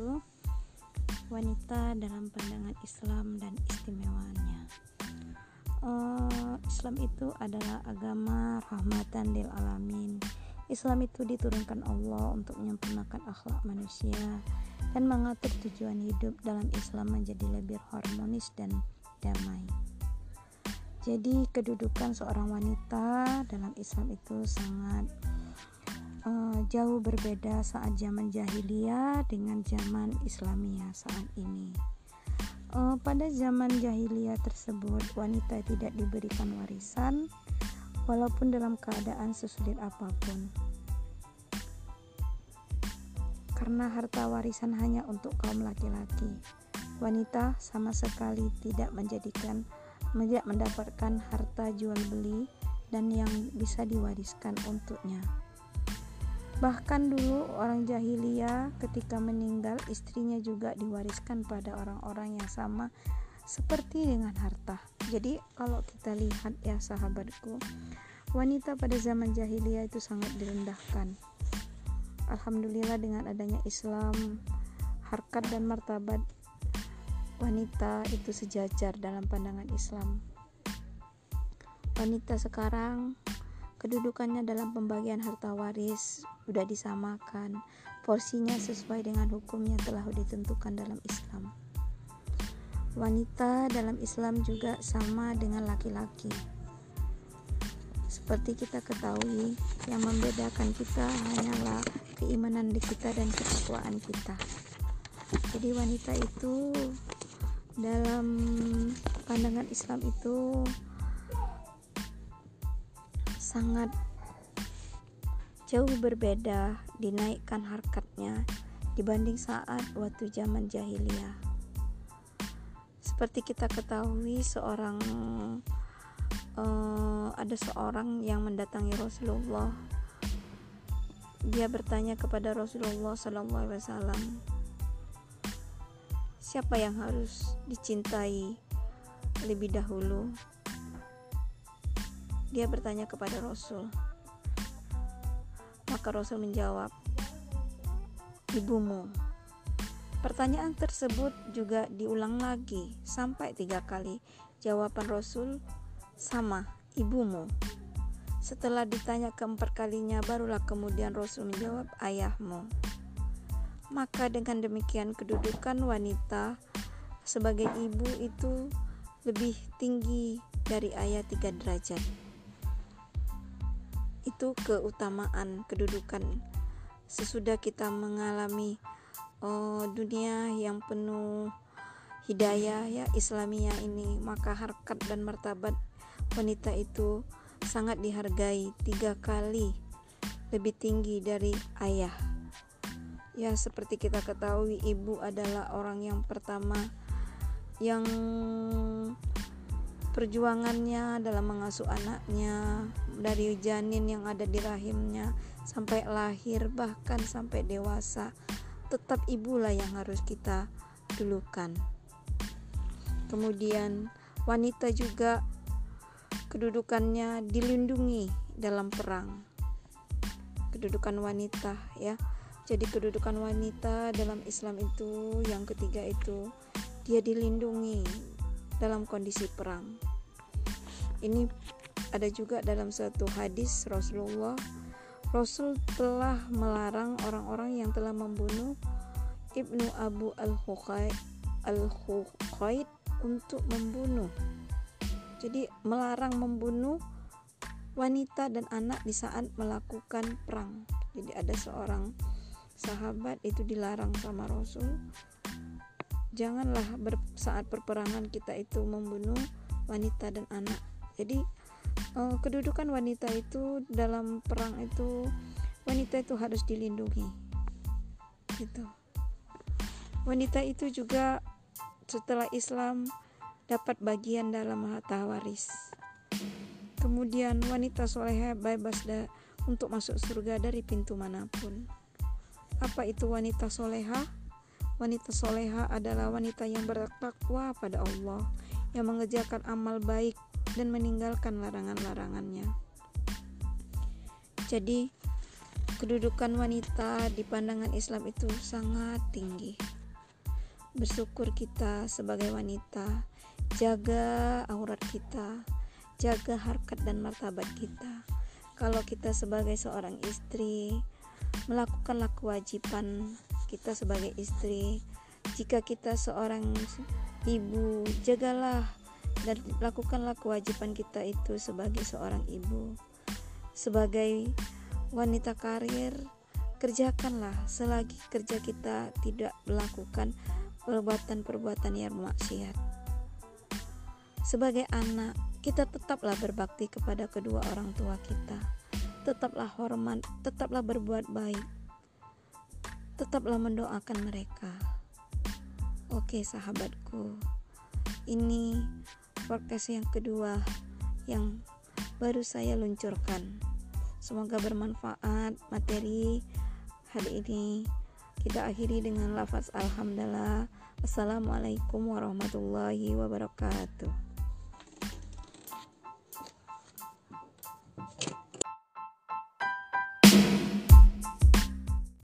itu wanita dalam pandangan Islam dan istimewanya. Uh, Islam itu adalah agama rahmatan lil alamin. Islam itu diturunkan Allah untuk menyempurnakan akhlak manusia dan mengatur tujuan hidup dalam Islam menjadi lebih harmonis dan damai. Jadi kedudukan seorang wanita dalam Islam itu sangat jauh berbeda saat zaman jahiliyah dengan zaman Islamiyah saat ini. Uh, pada zaman jahiliyah tersebut, wanita tidak diberikan warisan, walaupun dalam keadaan sesulit apa pun, karena harta warisan hanya untuk kaum laki-laki. Wanita sama sekali tidak menjadikan tidak mendapatkan harta jual beli dan yang bisa diwariskan untuknya. Bahkan dulu orang jahiliyah ketika meninggal istrinya juga diwariskan pada orang-orang yang sama seperti dengan harta. Jadi kalau kita lihat ya sahabatku, wanita pada zaman jahiliyah itu sangat direndahkan. Alhamdulillah dengan adanya Islam, harkat dan martabat wanita itu sejajar dalam pandangan Islam. Wanita sekarang kedudukannya dalam pembagian harta waris sudah disamakan. Porsinya sesuai dengan hukum yang telah ditentukan dalam Islam. Wanita dalam Islam juga sama dengan laki-laki. Seperti kita ketahui yang membedakan kita hanyalah keimanan di kita dan ketakwaan kita. Jadi wanita itu dalam pandangan Islam itu sangat jauh berbeda dinaikkan harkatnya dibanding saat waktu zaman jahiliyah. Seperti kita ketahui seorang uh, ada seorang yang mendatangi Rasulullah. Dia bertanya kepada Rasulullah Sallallahu Alaihi Wasallam, siapa yang harus dicintai lebih dahulu? Dia bertanya kepada Rasul. Maka Rasul menjawab, "Ibumu." Pertanyaan tersebut juga diulang lagi sampai tiga kali. Jawaban Rasul sama, "Ibumu." Setelah ditanya keempat kalinya, barulah kemudian Rasul menjawab, "Ayahmu." Maka dengan demikian kedudukan wanita sebagai ibu itu lebih tinggi dari ayat tiga derajat itu keutamaan kedudukan. Sesudah kita mengalami uh, dunia yang penuh hidayah ya Islamiyah ini maka harkat dan martabat wanita itu sangat dihargai tiga kali lebih tinggi dari ayah. Ya seperti kita ketahui ibu adalah orang yang pertama yang perjuangannya dalam mengasuh anaknya dari janin yang ada di rahimnya sampai lahir bahkan sampai dewasa tetap ibulah yang harus kita dulukan. Kemudian wanita juga kedudukannya dilindungi dalam perang. Kedudukan wanita ya. Jadi kedudukan wanita dalam Islam itu yang ketiga itu dia dilindungi dalam kondisi perang. Ini ada juga dalam satu hadis Rasulullah Rasul telah melarang orang-orang yang telah membunuh Ibnu Abu Al-Huqaid al untuk membunuh. Jadi melarang membunuh wanita dan anak di saat melakukan perang. Jadi ada seorang sahabat itu dilarang sama Rasul janganlah ber, saat perperangan kita itu membunuh wanita dan anak. Jadi uh, kedudukan wanita itu dalam perang itu wanita itu harus dilindungi. Gitu. Wanita itu juga setelah Islam dapat bagian dalam harta waris. Kemudian wanita solehah bebas da, untuk masuk surga dari pintu mana pun. Apa itu wanita solehah Wanita soleha adalah wanita yang bertakwa pada Allah, yang mengerjakan amal baik dan meninggalkan larangan-larangannya. Jadi, kedudukan wanita di pandangan Islam itu sangat tinggi. bersyukur kita sebagai wanita jaga aurat kita jaga harkat dan martabat kita kalau kita sebagai seorang istri melakukanlah kewajiban kita sebagai istri. Jika kita seorang ibu jagalah dan lakukanlah kewajiban kita itu sebagai seorang ibu. Sebagai wanita karir kerjakanlah selagi kerja kita tidak melakukan perbuatan-perbuatan yang maksiat sebagai anak kita tetaplah berbakti kepada kedua orang tua kita. Tetaplah hormat tetaplah berbuat baik tetaplah mendoakan mereka. Oke sahabatku ini podcast yang kedua yang baru saya luncurkan. Semoga bermanfaat materi hari ini. Kita akhiri dengan lafaz alhamdulillah. Assalamualaikum warahmatullahi wabarakatuh